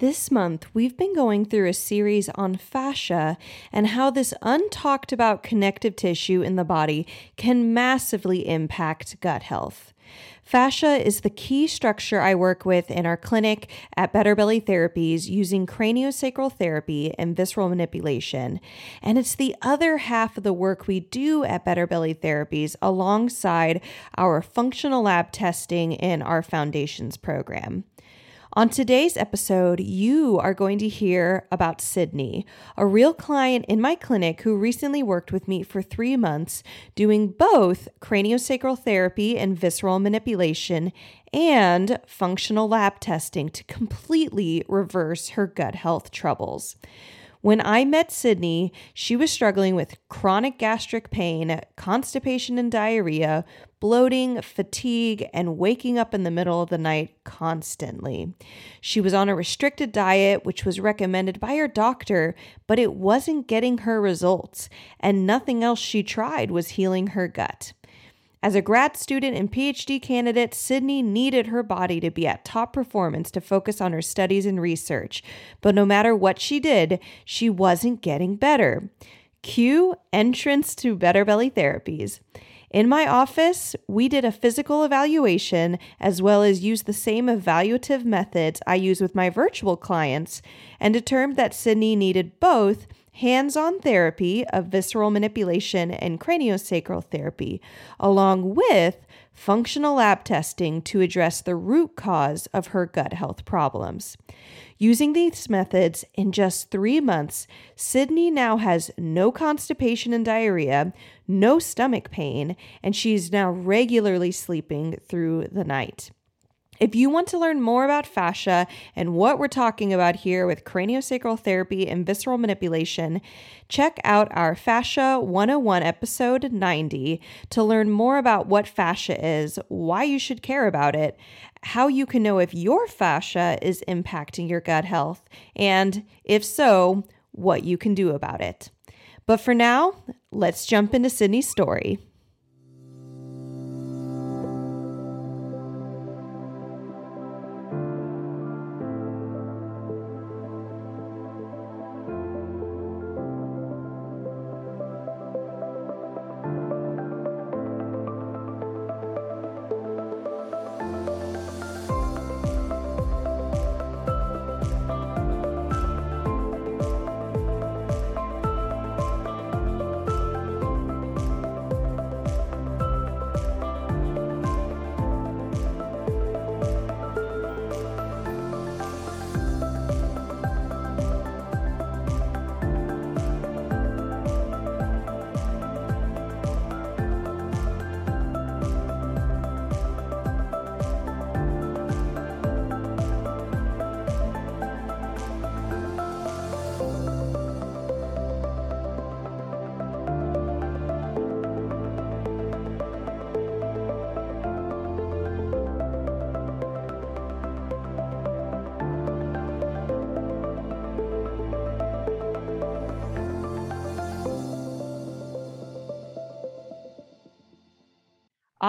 This month, we've been going through a series on fascia and how this untalked about connective tissue in the body can massively impact gut health. Fascia is the key structure I work with in our clinic at Better Belly Therapies using craniosacral therapy and visceral manipulation. And it's the other half of the work we do at Better Belly Therapies alongside our functional lab testing in our foundations program. On today's episode, you are going to hear about Sydney, a real client in my clinic who recently worked with me for three months doing both craniosacral therapy and visceral manipulation and functional lab testing to completely reverse her gut health troubles. When I met Sydney, she was struggling with chronic gastric pain, constipation and diarrhea, bloating, fatigue, and waking up in the middle of the night constantly. She was on a restricted diet, which was recommended by her doctor, but it wasn't getting her results, and nothing else she tried was healing her gut. As a grad student and PhD candidate, Sydney needed her body to be at top performance to focus on her studies and research. But no matter what she did, she wasn't getting better. Cue entrance to Better Belly Therapies. In my office, we did a physical evaluation as well as used the same evaluative methods I use with my virtual clients and determined that Sydney needed both hands on therapy of visceral manipulation and craniosacral therapy, along with functional lab testing to address the root cause of her gut health problems. Using these methods in just three months, Sydney now has no constipation and diarrhea, no stomach pain, and she's now regularly sleeping through the night. If you want to learn more about fascia and what we're talking about here with craniosacral therapy and visceral manipulation, check out our Fascia 101 episode 90 to learn more about what fascia is, why you should care about it, how you can know if your fascia is impacting your gut health, and if so, what you can do about it. But for now, let's jump into Sydney's story.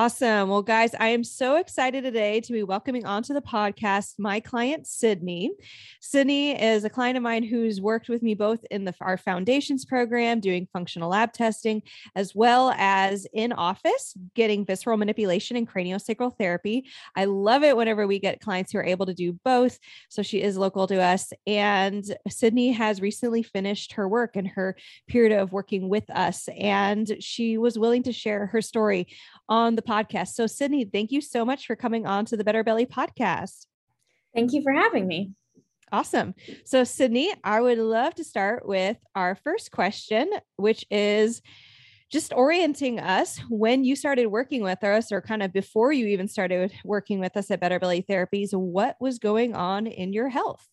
Awesome. Well, guys, I am so excited today to be welcoming onto the podcast my client, Sydney. Sydney is a client of mine who's worked with me both in the our foundations program, doing functional lab testing, as well as in office, getting visceral manipulation and craniosacral therapy. I love it whenever we get clients who are able to do both. So she is local to us. And Sydney has recently finished her work and her period of working with us. And she was willing to share her story on the podcast. So, Sydney, thank you so much for coming on to the Better Belly podcast. Thank you for having me. Awesome. So, Sydney, I would love to start with our first question, which is just orienting us when you started working with us, or kind of before you even started working with us at Better Belly Therapies, what was going on in your health?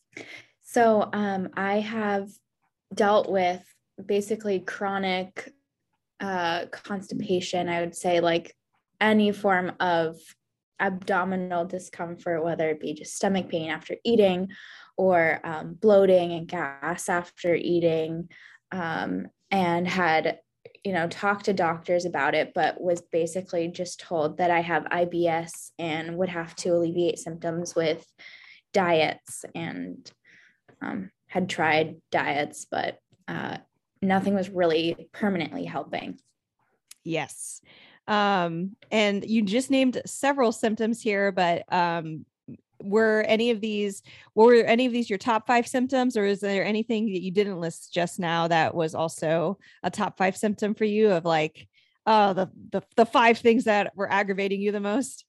So, um, I have dealt with basically chronic uh, constipation, I would say, like any form of abdominal discomfort, whether it be just stomach pain after eating or um, bloating and gas after eating, um, and had you know talked to doctors about it but was basically just told that i have ibs and would have to alleviate symptoms with diets and um, had tried diets, but uh, nothing was really permanently helping. Yes. Um, and you just named several symptoms here, but um, were any of these were any of these your top five symptoms or is there anything that you didn't list just now that was also a top five symptom for you of like uh the the, the five things that were aggravating you the most?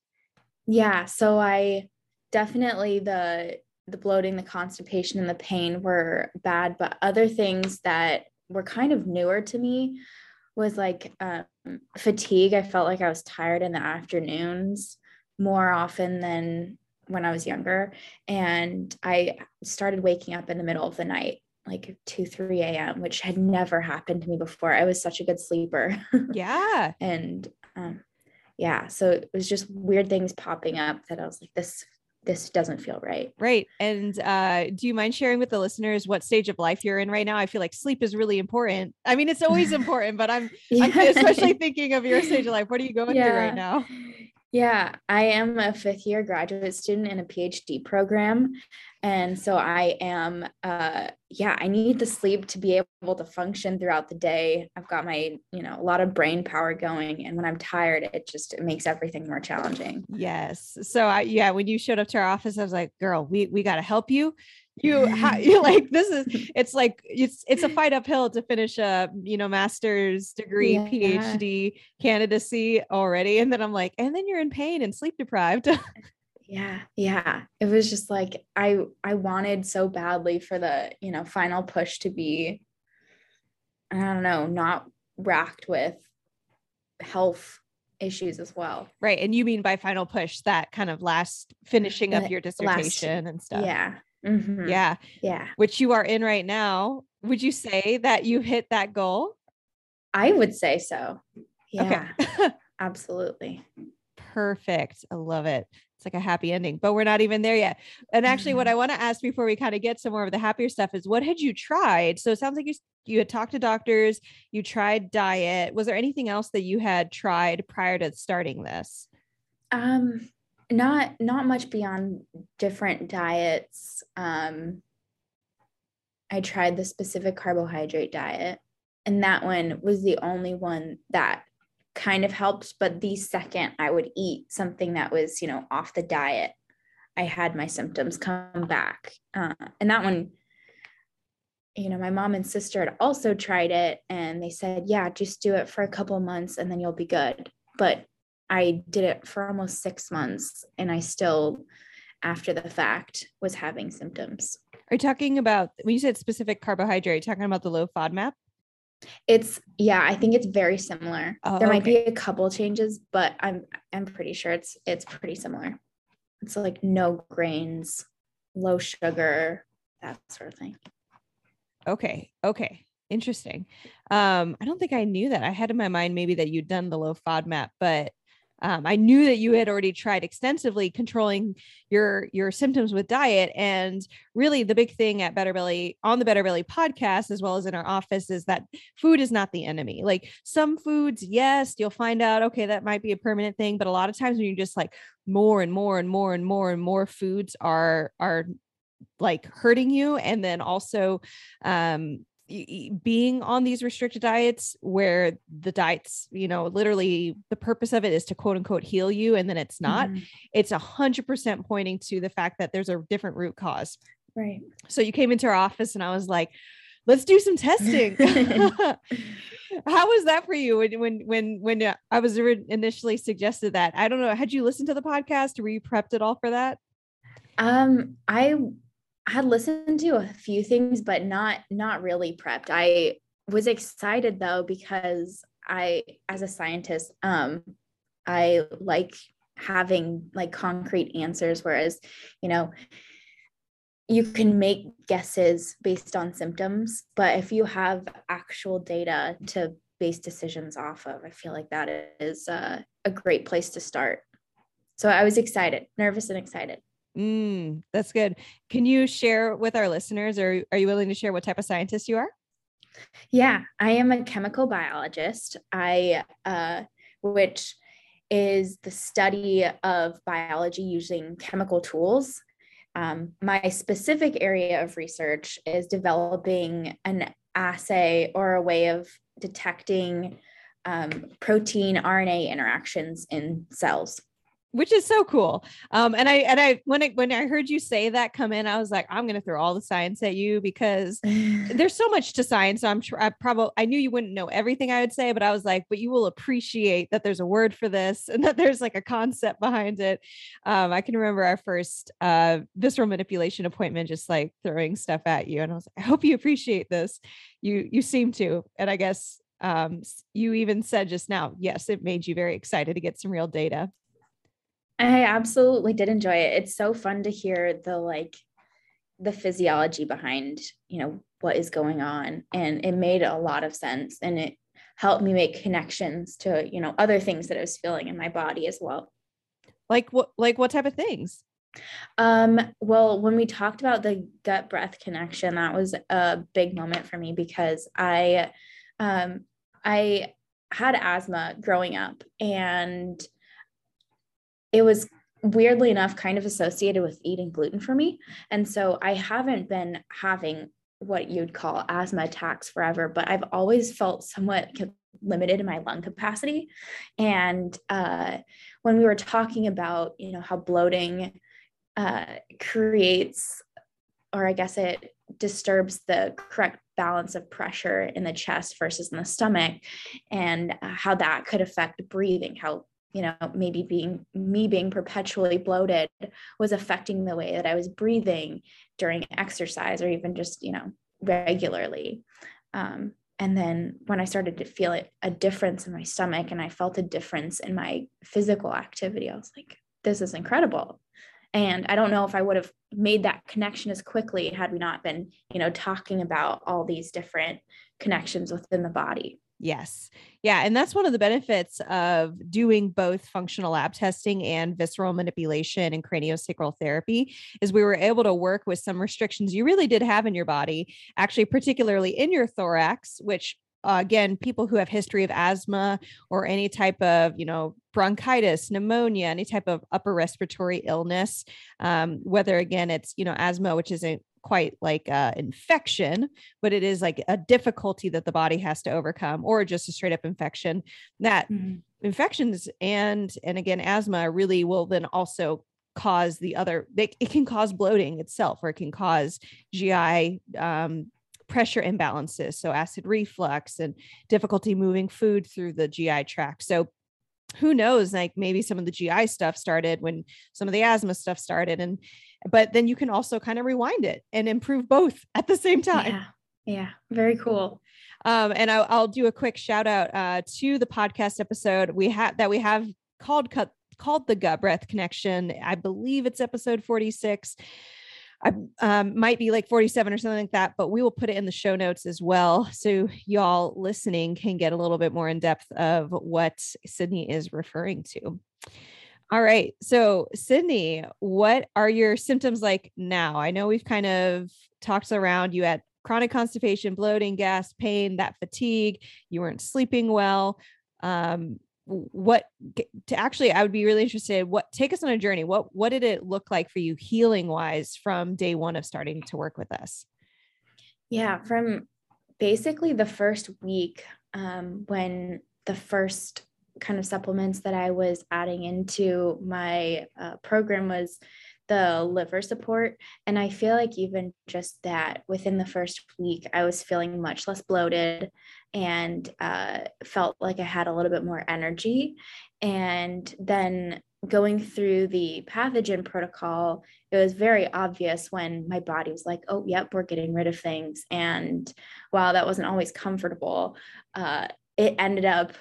Yeah so i definitely the the bloating the constipation and the pain were bad but other things that were kind of newer to me was like um, fatigue. I felt like i was tired in the afternoons more often than when I was younger. And I started waking up in the middle of the night, like 2, 3 a.m., which had never happened to me before. I was such a good sleeper. Yeah. and um, yeah, so it was just weird things popping up that I was like, this this doesn't feel right. Right. And uh, do you mind sharing with the listeners what stage of life you're in right now? I feel like sleep is really important. I mean, it's always important, but I'm, yeah. I'm especially thinking of your stage of life. What are you going yeah. through right now? Yeah, I am a fifth year graduate student in a PhD program. And so I am, uh, yeah, I need the sleep to be able to function throughout the day. I've got my, you know, a lot of brain power going. And when I'm tired, it just it makes everything more challenging. Yes. So, I, yeah, when you showed up to our office, I was like, girl, we, we got to help you you you like this is it's like it's it's a fight uphill to finish a you know master's degree yeah. phd candidacy already and then i'm like and then you're in pain and sleep deprived yeah yeah it was just like i i wanted so badly for the you know final push to be i don't know not racked with health issues as well right and you mean by final push that kind of last finishing up your dissertation last, and stuff yeah Mm-hmm. Yeah. Yeah. Which you are in right now. Would you say that you hit that goal? I would say so. Yeah. Okay. absolutely. Perfect. I love it. It's like a happy ending, but we're not even there yet. And actually, what mm-hmm. I want to ask before we kind of get some more of the happier stuff is what had you tried? So it sounds like you you had talked to doctors, you tried diet. Was there anything else that you had tried prior to starting this? Um, not not much beyond different diets um i tried the specific carbohydrate diet and that one was the only one that kind of helped but the second i would eat something that was you know off the diet i had my symptoms come back uh, and that one you know my mom and sister had also tried it and they said yeah just do it for a couple months and then you'll be good but I did it for almost six months and I still, after the fact, was having symptoms. Are you talking about when you said specific carbohydrate, talking about the low FODMAP? It's yeah, I think it's very similar. Oh, there might okay. be a couple changes, but I'm I'm pretty sure it's it's pretty similar. It's like no grains, low sugar, that sort of thing. Okay. Okay. Interesting. Um, I don't think I knew that. I had in my mind maybe that you'd done the low FODMAP, but um, I knew that you had already tried extensively controlling your your symptoms with diet, and really the big thing at Better Belly on the Better Belly podcast, as well as in our office, is that food is not the enemy. Like some foods, yes, you'll find out okay that might be a permanent thing, but a lot of times when you just like more and more and more and more and more foods are are like hurting you. And then also um being on these restricted diets where the diets you know literally the purpose of it is to quote unquote heal you and then it's not mm-hmm. it's a hundred percent pointing to the fact that there's a different root cause. Right. So you came into our office and i was like let's do some testing. How was that for you when when when when uh, i was initially suggested that? I don't know had you listened to the podcast? Were you prepped at all for that? Um i I had listened to a few things, but not not really prepped. I was excited though because I, as a scientist, um, I like having like concrete answers. Whereas, you know, you can make guesses based on symptoms, but if you have actual data to base decisions off of, I feel like that is uh, a great place to start. So I was excited, nervous, and excited. Mm, that's good. Can you share with our listeners, or are you willing to share what type of scientist you are? Yeah, I am a chemical biologist. I, uh, which is the study of biology using chemical tools. Um, my specific area of research is developing an assay or a way of detecting um, protein RNA interactions in cells which is so cool. Um, and I and I when I when I heard you say that come in, I was like, I'm gonna throw all the science at you because there's so much to science. So I'm sure I probably I knew you wouldn't know everything I would say, but I was like, but you will appreciate that there's a word for this and that there's like a concept behind it. Um, I can remember our first uh, visceral manipulation appointment, just like throwing stuff at you, and I was like, I hope you appreciate this. You you seem to, and I guess um, you even said just now, yes, it made you very excited to get some real data. I absolutely did enjoy it. It's so fun to hear the like the physiology behind, you know, what is going on and it made a lot of sense and it helped me make connections to, you know, other things that I was feeling in my body as well. Like what like what type of things? Um, well, when we talked about the gut breath connection, that was a big moment for me because I um I had asthma growing up and it was weirdly enough kind of associated with eating gluten for me. And so I haven't been having what you'd call asthma attacks forever, but I've always felt somewhat limited in my lung capacity. And uh, when we were talking about, you know, how bloating uh, creates, or I guess it disturbs the correct balance of pressure in the chest versus in the stomach, and uh, how that could affect breathing, how you know maybe being me being perpetually bloated was affecting the way that i was breathing during exercise or even just you know regularly. Um, and then when i started to feel it, a difference in my stomach and i felt a difference in my physical activity i was like this is incredible. And i don't know if i would have made that connection as quickly had we not been you know talking about all these different connections within the body Yes. Yeah. And that's one of the benefits of doing both functional lab testing and visceral manipulation and craniosacral therapy is we were able to work with some restrictions you really did have in your body, actually, particularly in your thorax, which uh, again, people who have history of asthma or any type of, you know, bronchitis, pneumonia, any type of upper respiratory illness, um, whether again it's, you know, asthma, which isn't quite like a infection, but it is like a difficulty that the body has to overcome, or just a straight up infection. That mm-hmm. infections and and again asthma really will then also cause the other. They, it can cause bloating itself, or it can cause GI um, pressure imbalances, so acid reflux and difficulty moving food through the GI tract. So who knows like maybe some of the gi stuff started when some of the asthma stuff started and but then you can also kind of rewind it and improve both at the same time. Yeah yeah very cool. Um, and I'll, I'll, do a quick shout out uh, to the podcast episode we have that we have called cut called the gut breath connection. I believe it's episode 46 I um, might be like 47 or something like that, but we will put it in the show notes as well. So y'all listening can get a little bit more in depth of what Sydney is referring to. All right. So, Sydney, what are your symptoms like now? I know we've kind of talked around you had chronic constipation, bloating, gas, pain, that fatigue, you weren't sleeping well. Um, what to actually i would be really interested what take us on a journey what what did it look like for you healing wise from day one of starting to work with us yeah from basically the first week um, when the first kind of supplements that i was adding into my uh, program was the liver support. And I feel like even just that within the first week, I was feeling much less bloated and uh, felt like I had a little bit more energy. And then going through the pathogen protocol, it was very obvious when my body was like, oh, yep, we're getting rid of things. And while that wasn't always comfortable, uh, it ended up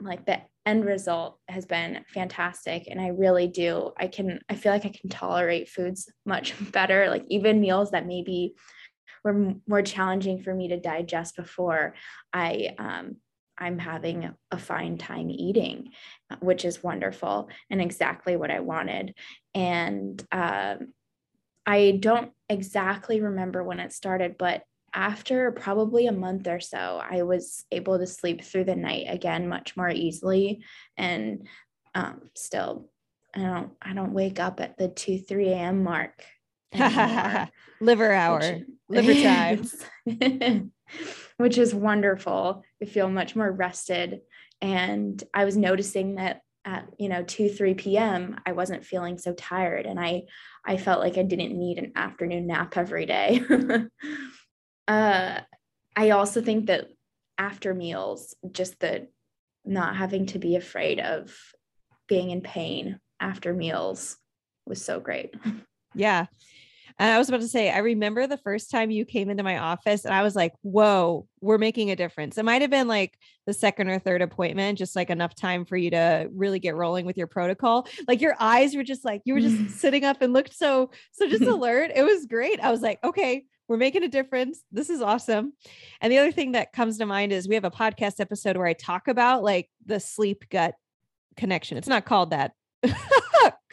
like the end result has been fantastic and i really do i can i feel like i can tolerate foods much better like even meals that maybe were more challenging for me to digest before i um, i'm having a fine time eating which is wonderful and exactly what i wanted and um, i don't exactly remember when it started but after probably a month or so, I was able to sleep through the night again much more easily. And um, still, I don't, I don't wake up at the 2, 3 a.m. mark liver hour, which, which is wonderful. I feel much more rested. And I was noticing that at you know 2 3 p.m i wasn't feeling so tired. And i i felt like i didn't need an afternoon nap every day. Uh i also think that after meals just the not having to be afraid of being in pain after meals was so great. Yeah and I was about to say, I remember the first time you came into my office and I was like, whoa, we're making a difference. It might have been like the second or third appointment, just like enough time for you to really get rolling with your protocol. Like your eyes were just like, you were just mm. sitting up and looked so, so just alert. It was great. I was like, okay, we're making a difference. This is awesome. And the other thing that comes to mind is we have a podcast episode where I talk about like the sleep gut connection. It's not called that.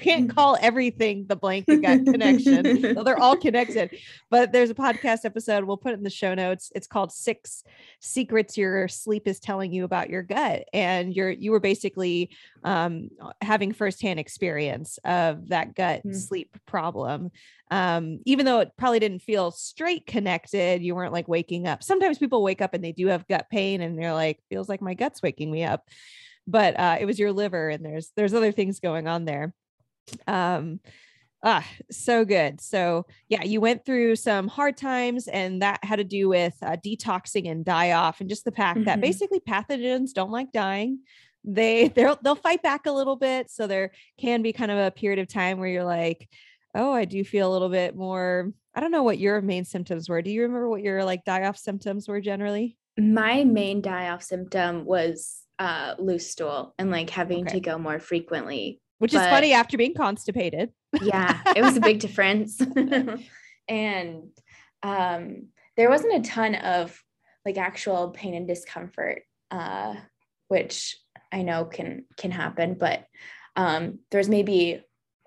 can't call everything the blanket gut connection. so they're all connected. But there's a podcast episode. We'll put it in the show notes. It's called Six Secrets Your Sleep is Telling You About Your Gut. And you're you were basically um, having firsthand experience of that gut mm. sleep problem. Um, even though it probably didn't feel straight connected, you weren't like waking up. Sometimes people wake up and they do have gut pain and they're like, feels like my gut's waking me up but uh, it was your liver and there's there's other things going on there. Um ah so good. So yeah you went through some hard times and that had to do with uh, detoxing and die off and just the fact mm-hmm. that basically pathogens don't like dying. They they'll they'll fight back a little bit. So there can be kind of a period of time where you're like oh i do feel a little bit more i don't know what your main symptoms were. Do you remember what your like die off symptoms were generally? My main die off symptom was uh loose stool and like having okay. to go more frequently which but, is funny after being constipated. yeah, it was a big difference. and um, there wasn't a ton of like actual pain and discomfort, uh, which I know can can happen, but um, there's maybe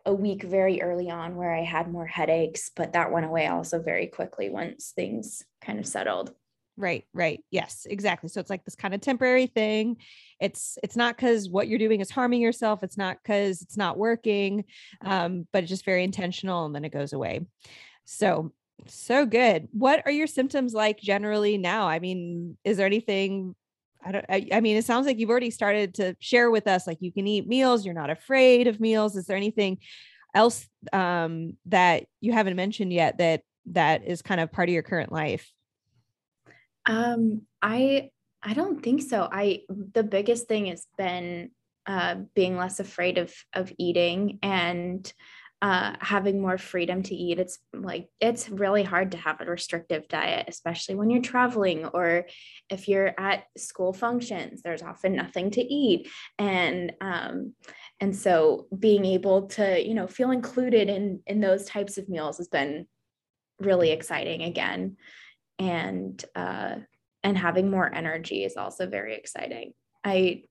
a week very early on where I had more headaches, but that went away also very quickly once things kind of settled. Right, right. Yes, exactly. So it's like this kind of temporary thing. It's it's not because what you're doing is harming yourself. It's not because it's not working, um, but it's just very intentional and then it goes away. So so good. What are your symptoms like generally now? I mean, is there anything I don't I, I, mean, it sounds like you've already started to share with us like you can eat meals, you're not afraid of meals. Is there anything else um that you haven't mentioned yet that that is kind of part of your current life? Um, I I don't think so. I the biggest thing has been uh, being less afraid of of eating and uh, having more freedom to eat. It's like it's really hard to have a restrictive diet, especially when you're traveling or if you're at school functions. There's often nothing to eat, and um, and so being able to you know feel included in in those types of meals has been really exciting again and uh, and having more energy is also very exciting. I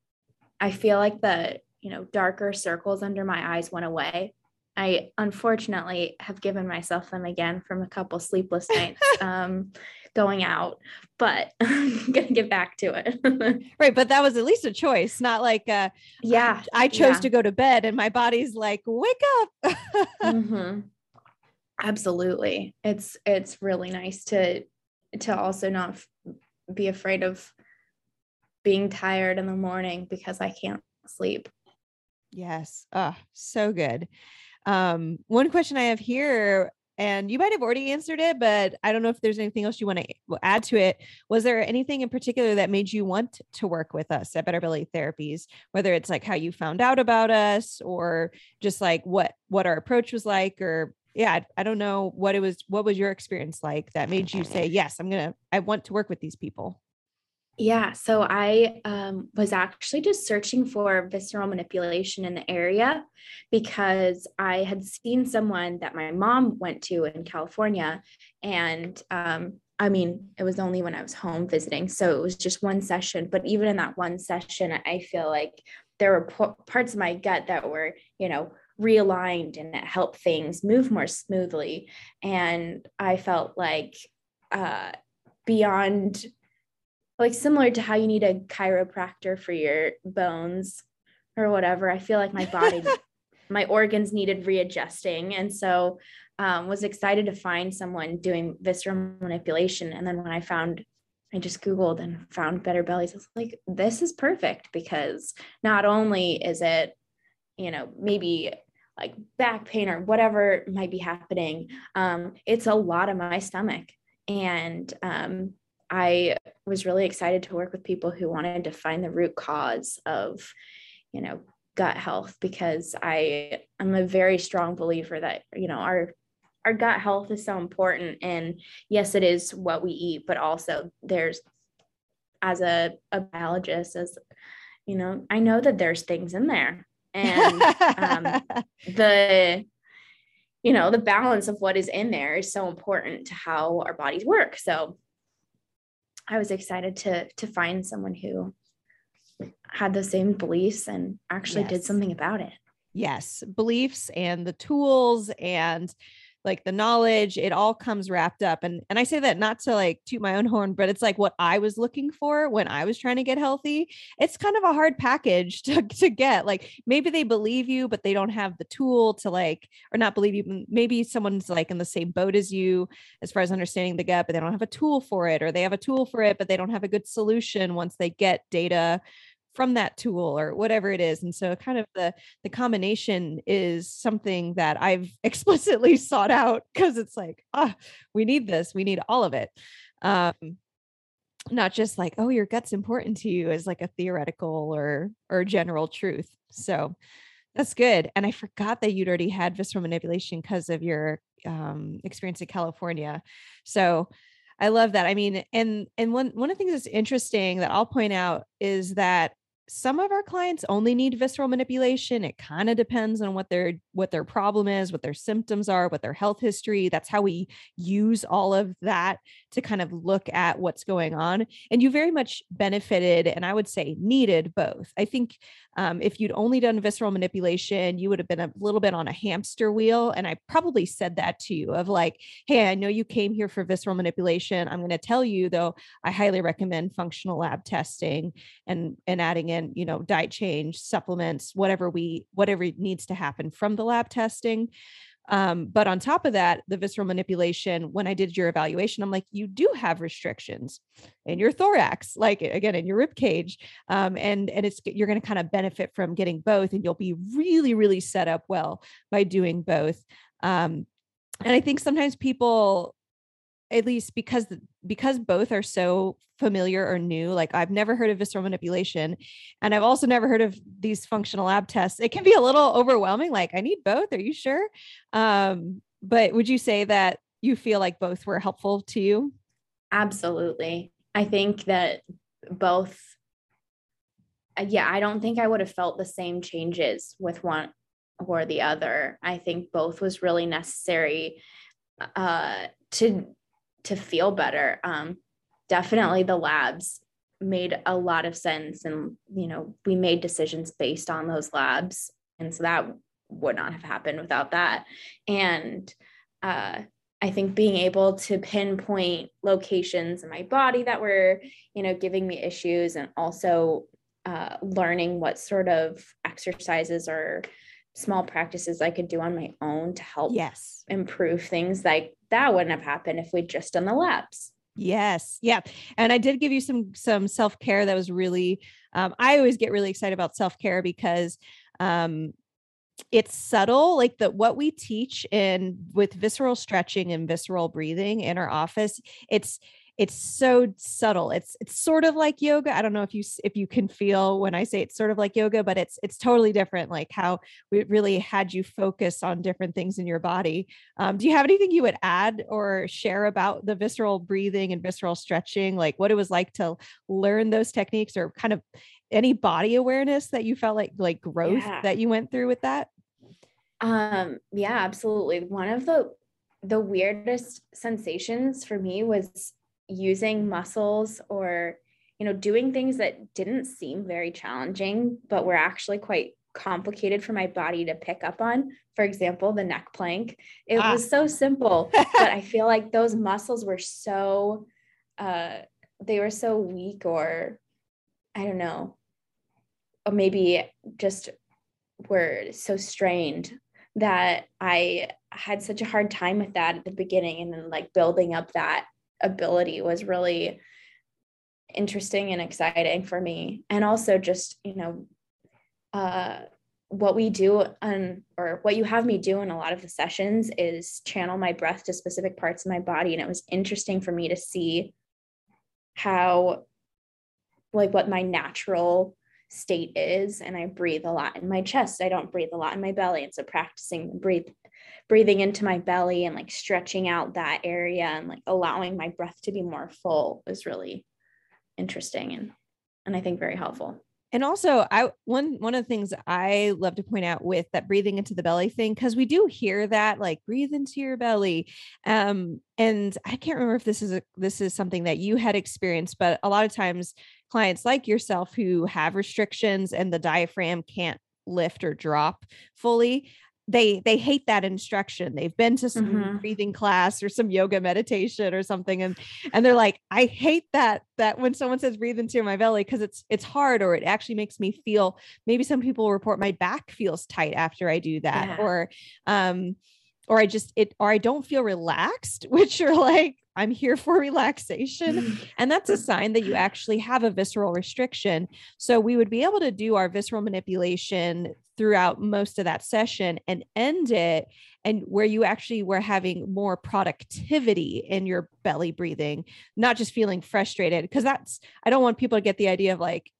I feel like the you know darker circles under my eyes went away. I unfortunately have given myself them again from a couple sleepless nights um, going out, but I'm gonna get back to it. right, but that was at least a choice, not like uh, yeah, I, I chose yeah. to go to bed, and my body's like, wake up. mm-hmm. Absolutely, it's it's really nice to to also not f- be afraid of being tired in the morning because I can't sleep. Yes. Oh, so good. Um, one question I have here, and you might have already answered it, but I don't know if there's anything else you want to add to it. Was there anything in particular that made you want to work with us at Better Belly Therapies? Whether it's like how you found out about us, or just like what what our approach was like, or yeah, I, don't know what it was. What was your experience like that made you say, yes, I'm going to, I want to work with these people? Yeah, so I um, was actually just searching for visceral manipulation in the area because I had seen someone that my mom went to in California. And um, I mean, it was only when I was home visiting. So it was just one session. But even in that one session, I feel like there were parts of my gut that were, you know, realigned and it helped things move more smoothly. And I felt like uh, beyond, like similar to how you need a chiropractor for your bones or whatever, I feel like my body, my organs needed readjusting. And so um, was excited to find someone doing visceral manipulation. And then when I found, I just Googled and found Better Bellies, I was like, this is perfect because not only is it, you know, maybe like back pain or whatever might be happening, um, it's a lot of my stomach. And um, I was really excited to work with people who wanted to find the root cause of, you know, gut health because I am a very strong believer that, you know, our our gut health is so important. And yes, it is what we eat, but also there's as a, a biologist, as you know, I know that there's things in there. And um, the you know the balance of what is in there is so important to how our bodies work so i was excited to to find someone who had the same beliefs and actually yes. did something about it yes beliefs and the tools and like the knowledge it all comes wrapped up and and i say that not to like toot my own horn but it's like what i was looking for when i was trying to get healthy it's kind of a hard package to, to get like maybe they believe you but they don't have the tool to like or not believe you maybe someone's like in the same boat as you as far as understanding the gut but they don't have a tool for it or they have a tool for it but they don't have a good solution once they get data from that tool or whatever it is and so kind of the the combination is something that i've explicitly sought out because it's like ah we need this we need all of it um not just like oh your gut's important to you as like a theoretical or or general truth so that's good and i forgot that you'd already had visceral manipulation because of your um experience in california so I love that. I mean, and and one one of the things that's interesting that I'll point out is that some of our clients only need visceral manipulation. It kind of depends on what their what their problem is what their symptoms are what their health history that's how we use all of that to kind of look at what's going on. And you very much benefited and i would say needed both. I think um, if you'd only done visceral manipulation you would have been a little bit on a hamster wheel and i probably said that to you of like hey i know you came here for visceral manipulation. I'm going to tell you though i highly recommend functional lab testing and and adding in you know diet change supplements whatever we whatever needs to happen from the lab testing um, but on top of that, the visceral manipulation, when I did your evaluation, I'm like, you do have restrictions in your thorax, like again in your rib cage. Um, and and it's you're going to kind of benefit from getting both, and you'll be really, really set up well by doing both. Um, and I think sometimes people at least because because both are so familiar or new like i've never heard of visceral manipulation and i've also never heard of these functional lab tests. It can be a little overwhelming like i need both are you sure? Um, but would you say that you feel like both were helpful to you? Absolutely. I think that both uh, yeah i don't think i would have felt the same changes with one or the other. I think both was really necessary uh, to to feel better. Um, definitely the labs made a lot of sense and you know we made decisions based on those labs. And so that would not have happened without that. And uh, i think being able to pinpoint locations in my body that were you know giving me issues and also uh, learning what sort of exercises or small practices I could do on my own to help yes. improve things like that wouldn't have happened if we'd just done the labs. Yes. Yeah. And I did give you some some self-care that was really um, I always get really excited about self-care because um it's subtle like the what we teach in with visceral stretching and visceral breathing in our office it's it's so subtle it's it's sort of like yoga i don't know if you if you can feel when i say it's sort of like yoga but it's it's totally different like how we really had you focus on different things in your body. Um, do you have anything you would add or share about the visceral breathing and visceral stretching like what it was like to learn those techniques or kind of any body awareness that you felt like like growth yeah. that you went through with that? Um yeah absolutely. One of the the weirdest sensations for me was using muscles or you know doing things that didn't seem very challenging but were actually quite complicated for my body to pick up on for example the neck plank it ah. was so simple but i feel like those muscles were so uh they were so weak or i don't know or maybe just were so strained that i had such a hard time with that at the beginning and then like building up that ability was really interesting and exciting for me. And also just you know uh what we do on or what you have me do in a lot of the sessions is channel my breath to specific parts of my body. And it was interesting for me to see how like what my natural state is. And i breathe a lot in my chest. I don't breathe a lot in my belly. And so practicing breathe breathing into my belly and like stretching out that area and like allowing my breath to be more full is really interesting and and i think very helpful. And also, I one one of the things I love to point out with that breathing into the belly thing because we do hear that like breathe into your belly, um, and I can't remember if this is a this is something that you had experienced, but a lot of times clients like yourself who have restrictions and the diaphragm can't lift or drop fully they they hate that instruction they've been to some mm-hmm. breathing class or some yoga meditation or something and and they're like i hate that that when someone says breathe into my belly because it's it's hard or it actually makes me feel maybe some people report my back feels tight after i do that yeah. or um or i just it or i don't feel relaxed which are like I'm here for relaxation. Mm. and that's a mm. sign that you actually have a visceral restriction. So we would be able to do our visceral manipulation throughout most of that session and end it and where you actually were having more productivity in your belly breathing, not just feeling frustrated. Cause that's, I don't want people to get the idea of like,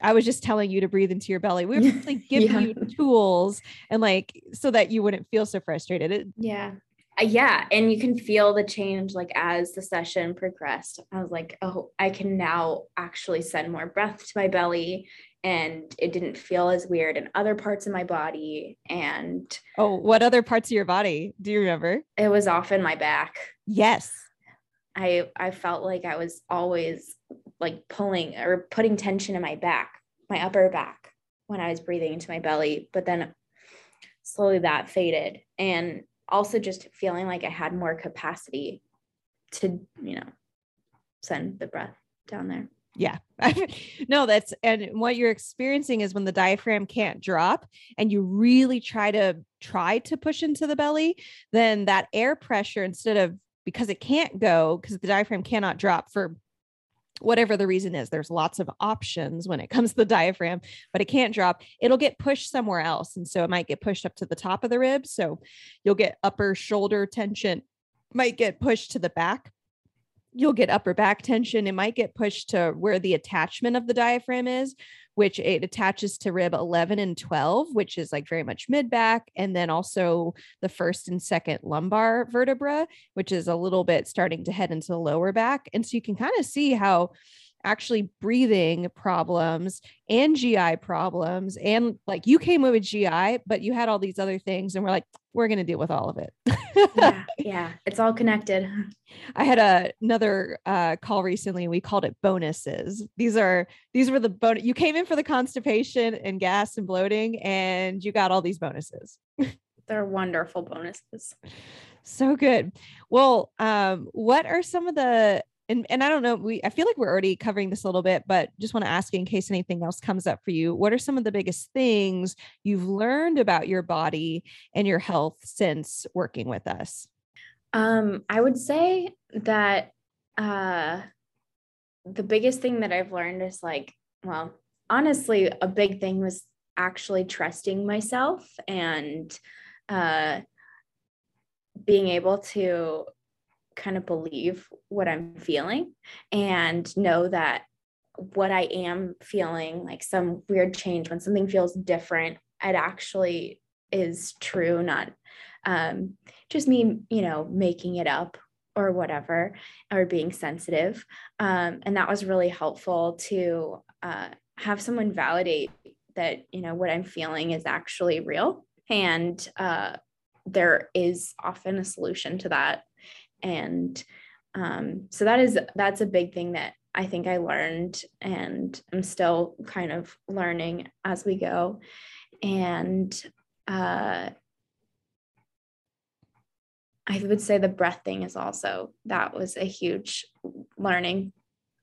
I was just telling you to breathe into your belly. We were like giving yeah. you tools and like so that you wouldn't feel so frustrated. It, yeah. Uh, yeah and you can feel the change like as the session progressed. I was like oh i can now actually send more breath to my belly and it didn't feel as weird in other parts of my body and oh what other parts of your body? Do you remember? It was often my back. Yes. I i felt like i was always like pulling or putting tension in my back my upper back when i was breathing into my belly but then slowly that faded and also just feeling like I had more capacity to, you know, send the breath down there. Yeah. no, that's and what you're experiencing is when the diaphragm can't drop and you really try to try to push into the belly, then that air pressure instead of because it can't go because the diaphragm cannot drop for whatever the reason is there's lots of options when it comes to the diaphragm but it can't drop. It'll get pushed somewhere else and so it might get pushed up to the top of the ribs so you'll get upper shoulder tension might get pushed to the back you'll get upper back tension it might get pushed to where the attachment of the diaphragm is which it attaches to rib 11 and 12, which is like very much mid back. And then also the first and second lumbar vertebra, which is a little bit starting to head into the lower back. And so you can kind of see how actually breathing problems and GI problems. And like you came with GI, but you had all these other things, and we're like, we're going to deal with all of it. yeah, yeah, it's all connected. I had a, another uh, call recently. We called it bonuses. These are these were the bonus. You came in for the constipation and gas and bloating, and you got all these bonuses. They're wonderful bonuses. So good. Well, um, what are some of the and and I don't know, we I feel like we're already covering this a little bit, but just want to ask in case anything else comes up for you. What are some of the biggest things you've learned about your body and your health since working with us? Um, I would say that uh the biggest thing that I've learned is like, well, honestly, a big thing was actually trusting myself and uh being able to kind of believe what I'm feeling and know that what I am feeling, like some weird change, when something feels different, it actually is true, not um, just me, you know, making it up or whatever, or being sensitive. Um, and that was really helpful to uh, have someone validate that, you know, what I'm feeling is actually real. And uh, there is often a solution to that and um, so that is that's a big thing that i think i learned and i'm still kind of learning as we go. And uh, i would say the breath thing is also that was a huge learning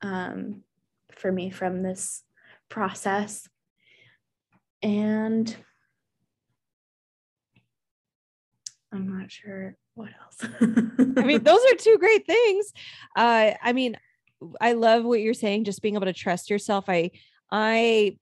um, for me from this process. And I'm not sure what else. I mean, those are two great things. Uh, I mean, I love what you're saying, just being able to trust yourself. I, I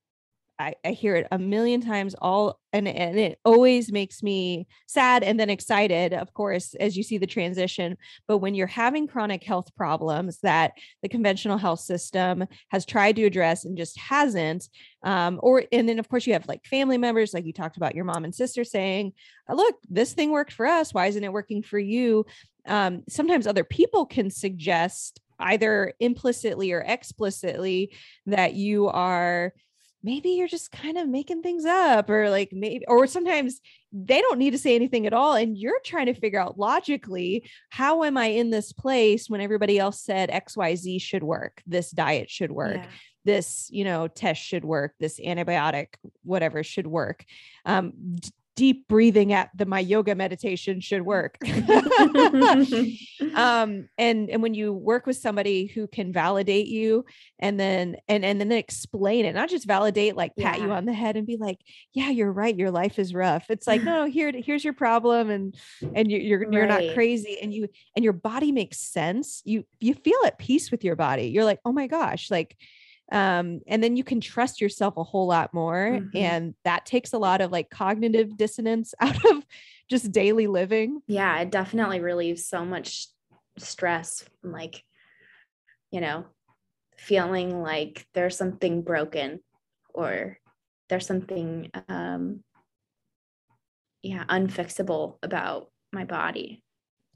I, I hear it a million times all and, and it always makes me sad and then excited of course as you see the transition but when you're having chronic health problems that the conventional health system has tried to address and just hasn't um, or and then of course you have like family members like you talked about your mom and sister saying uh, look this thing worked for us. Why isn't it working for you? Um, sometimes other people can suggest either implicitly or explicitly that you are maybe you're just kind of making things up or like maybe or sometimes they don't need to say anything at all and you're trying to figure out logically how am i in this place when everybody else said xyz should work this diet should work yeah. this you know test should work this antibiotic whatever should work um, deep breathing at the my yoga meditation should work um and and when you work with somebody who can validate you and then and and then explain it not just validate like pat yeah. you on the head and be like yeah you're right your life is rough it's like no here here's your problem and and you, you're right. you're not crazy and you and your body makes sense you you feel at peace with your body you're like oh my gosh like um, and then you can trust yourself a whole lot more mm-hmm. and that takes a lot of like cognitive dissonance out of just daily living. Yeah it definitely relieves so much stress from like you know feeling like there's something broken or there's something um yeah unfixable about my body.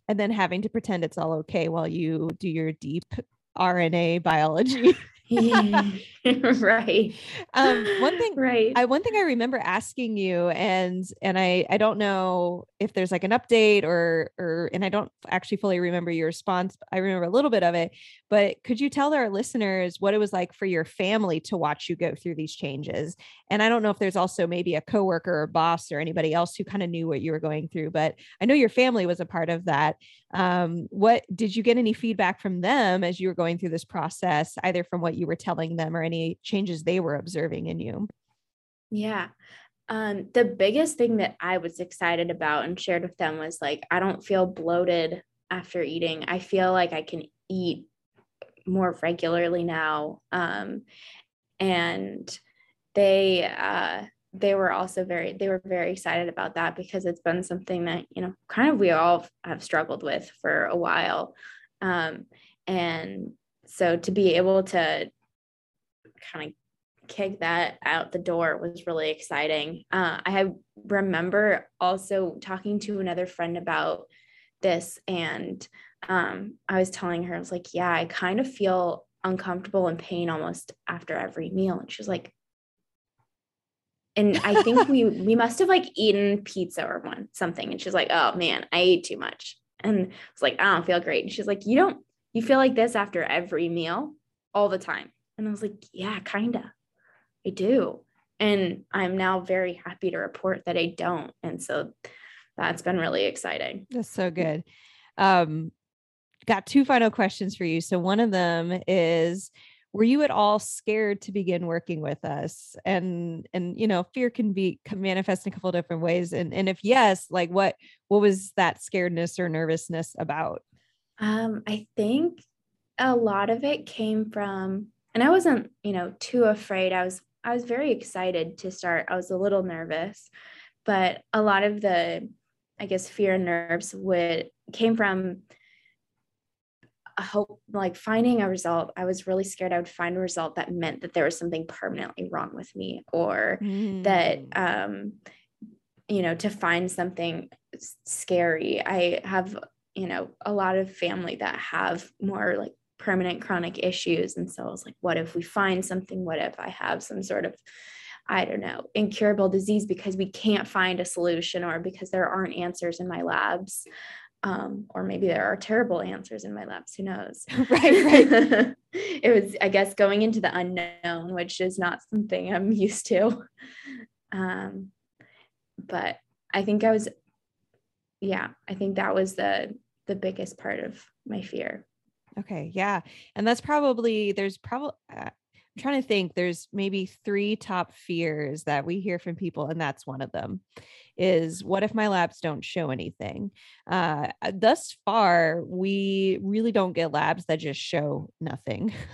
And then having to pretend it's all okay while you do your deep RNA biology right. Um, one thing, right. I one thing I remember asking you, and and I I don't know if there's like an update or or and I don't actually fully remember your response. I remember a little bit of it, but could you tell our listeners what it was like for your family to watch you go through these changes? And I don't know if there's also maybe a coworker or boss or anybody else who kind of knew what you were going through, but I know your family was a part of that. Um, what did you get any feedback from them as you were going through this process, either from what you were telling them or any changes they were observing in you? Yeah. Um, the biggest thing that I was excited about and shared with them was like, I don't feel bloated after eating. I feel like I can eat more regularly now. Um, and they, uh, they were also very they were very excited about that because it's been something that you know kind of we all have struggled with for a while um, and so to be able to kind of kick that out the door was really exciting uh, i remember also talking to another friend about this and um, i was telling her i was like yeah i kind of feel uncomfortable and pain almost after every meal and she was like and I think we we must have like eaten pizza or one something. And she's like, oh man, I ate too much. And it's like, I don't feel great. And she's like, you don't, you feel like this after every meal all the time. And I was like, yeah, kinda. I do. And I'm now very happy to report that I don't. And so that's been really exciting. That's so good. Um, got two final questions for you. So one of them is were you at all scared to begin working with us and and you know fear can be can manifest in a couple different ways and and if yes like what what was that scaredness or nervousness about um i think a lot of it came from and i wasn't you know too afraid. I was i was very excited to start. I was a little nervous but a lot of the i guess fear and nerves would came from a hope like finding a result. I was really scared i would find a result that meant that there was something permanently wrong with me or mm. that um you know to find something scary. I have you know a lot of family that have more like permanent chronic issues. And so i was like what if we find something? What if i have some sort of I don't know, incurable disease? Because we can't find a solution or because there aren't answers in my labs um, or maybe there are terrible answers in my labs. Who knows? Right right. It was i guess going into the unknown which is not something i'm used to. Um, but i think i was yeah i think that was the the biggest part of my fear. Okay yeah and that's probably there's probably uh, I'm trying to think there's maybe three top fears that we hear from people and that's one of them is what if my labs don't show anything? Uh, thus far, we really don't get labs that just show nothing.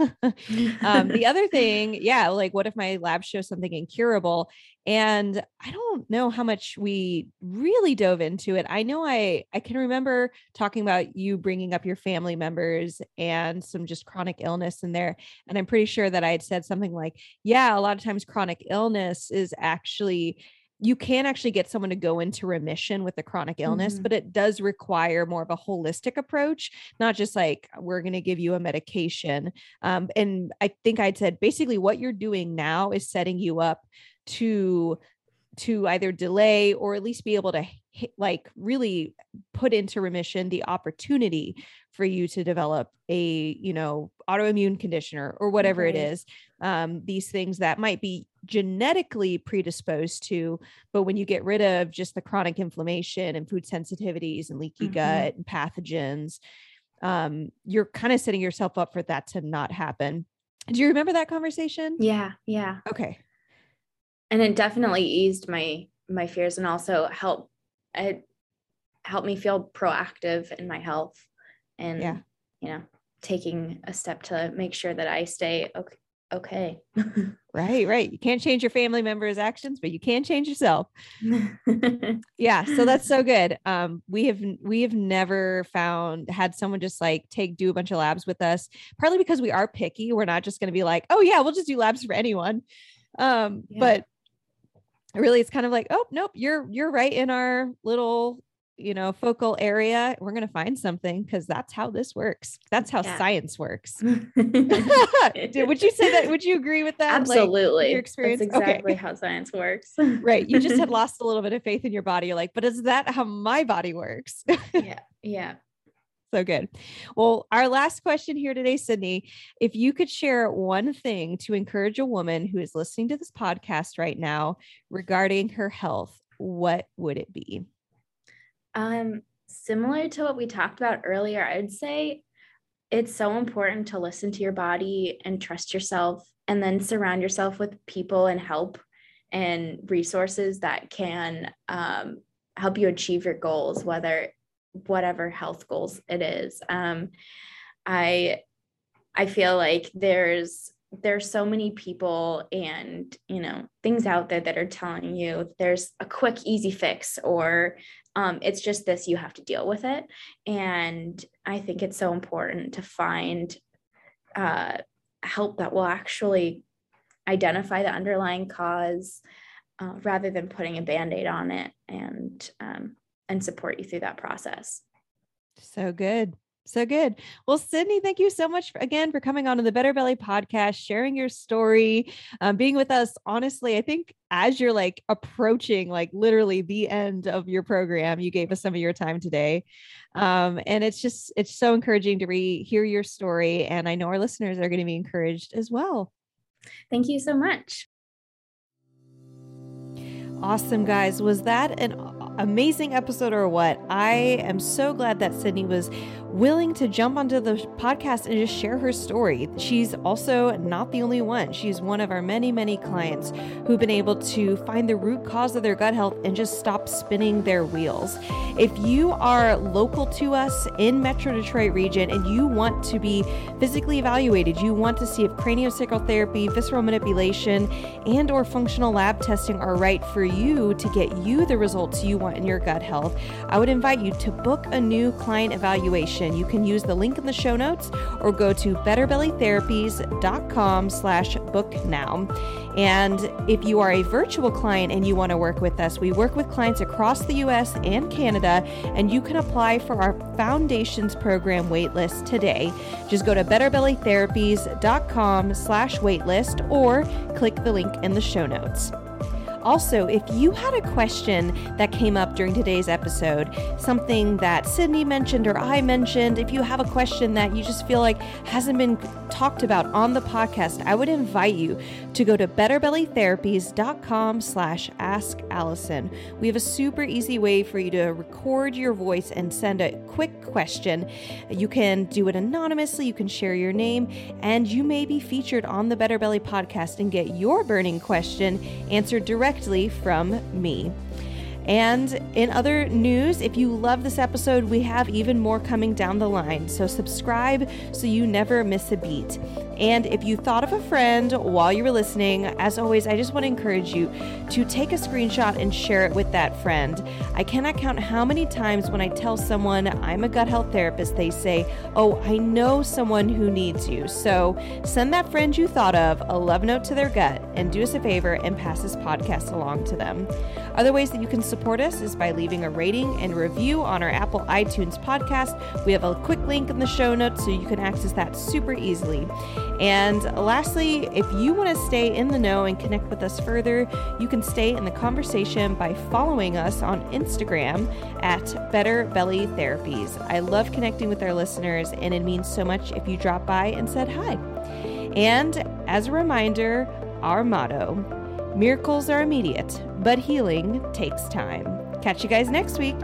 um, the other thing, yeah, like what if my lab shows something incurable? And I don't know how much we really dove into it. I know I I can remember talking about you bringing up your family members and some just chronic illness in there, and I'm pretty sure that I had said something like, "Yeah, a lot of times chronic illness is actually." You can actually get someone to go into remission with a chronic illness, mm-hmm. but it does require more of a holistic approach, not just like we're going to give you a medication. Um, and I think I'd said basically what you're doing now is setting you up to to either delay or at least be able to like really put into remission the opportunity for you to develop a you know autoimmune conditioner or whatever right. it is um, these things that might be genetically predisposed to but when you get rid of just the chronic inflammation and food sensitivities and leaky mm-hmm. gut and pathogens um, you're kind of setting yourself up for that to not happen do you remember that conversation yeah yeah okay and it definitely eased my my fears and also helped it helped me feel proactive in my health and yeah. you know taking a step to make sure that I stay okay okay. right, right. You can't change your family members' actions, but you can change yourself. yeah, so that's so good. Um, we have we have never found had someone just like take do a bunch of labs with us, partly because we are picky. We're not just going to be like, oh yeah, we'll just do labs for anyone. Um, yeah. but really it's kind of like oh nope you're you're right in our little you know focal area. We're going to find something because that's how this works. That's how yeah. science works. Would you say that would you agree with that? Absolutely like, your experience that's exactly okay. how science works. Right you just had lost a little bit of faith in your body. You're like but is that how my body works? Yeah yeah so good. Well, our last question here today, Sydney, if you could share one thing to encourage a woman who is listening to this podcast right now regarding her health, what would it be? Um, similar to what we talked about earlier, I'd say it's so important to listen to your body and trust yourself and then surround yourself with people and help and resources that can um, help you achieve your goals, whether whatever health goals it is. Um, I I feel like there's there's so many people and you know things out there that are telling you there's a quick easy fix or um, it's just this you have to deal with it and i think it's so important to find uh, help that will actually identify the underlying cause uh, rather than putting a band-aid on it and um, and support you through that process. So good. So good. Well, Sydney, thank you so much for, again for coming on to the Better Belly podcast, sharing your story, um, being with us. Honestly, I think as you're like approaching like literally the end of your program, you gave us some of your time today. Um, and it's just, it's so encouraging to re hear your story. And I know our listeners are going to be encouraged as well. Thank you so much. Awesome, guys. Was that an amazing episode or what? I am so glad that Sydney was willing to jump onto the podcast and just share her story. She's also not the only one. She's one of our many, many clients who've been able to find the root cause of their gut health and just stop spinning their wheels. If you are local to us in Metro Detroit region and you want to be physically evaluated, you want to see if craniosacral therapy, visceral manipulation, and or functional lab testing are right for you to get you the results you want in your gut health, I would invite you to book a new client evaluation you can use the link in the show notes or go to betterbellytherapies.com slash book now. And if you are a virtual client and you want to work with us, we work with clients across the US and Canada, and you can apply for our Foundations Program waitlist today. Just go to betterbellytherapies.com slash waitlist or click the link in the show notes. Also, if you had a question that came up during today's episode, something that Sydney mentioned or I mentioned, if you have a question that you just feel like hasn't been talked about on the podcast, I would invite you to go to betterbellytherapies.com slash ask Allison. We have a super easy way for you to record your voice and send a quick question. You can do it anonymously, you can share your name, and you may be featured on the Better Belly podcast and get your burning question answered directly from me. And in other news, if you love this episode, we have even more coming down the line. So subscribe so you never miss a beat. And if you thought of a friend while you were listening, as always, I just want to encourage you to take a screenshot and share it with that friend. I cannot count how many times when I tell someone I'm a gut health therapist, they say, Oh, I know someone who needs you. So send that friend you thought of a love note to their gut and do us a favor and pass this podcast along to them. Other ways that you can support us is by leaving a rating and review on our Apple iTunes podcast. We have a quick link in the show notes so you can access that super easily. And lastly, if you want to stay in the know and connect with us further, you can stay in the conversation by following us on Instagram at Better Belly Therapies. I love connecting with our listeners, and it means so much if you drop by and said hi. And as a reminder, our motto Miracles are immediate, but healing takes time. Catch you guys next week.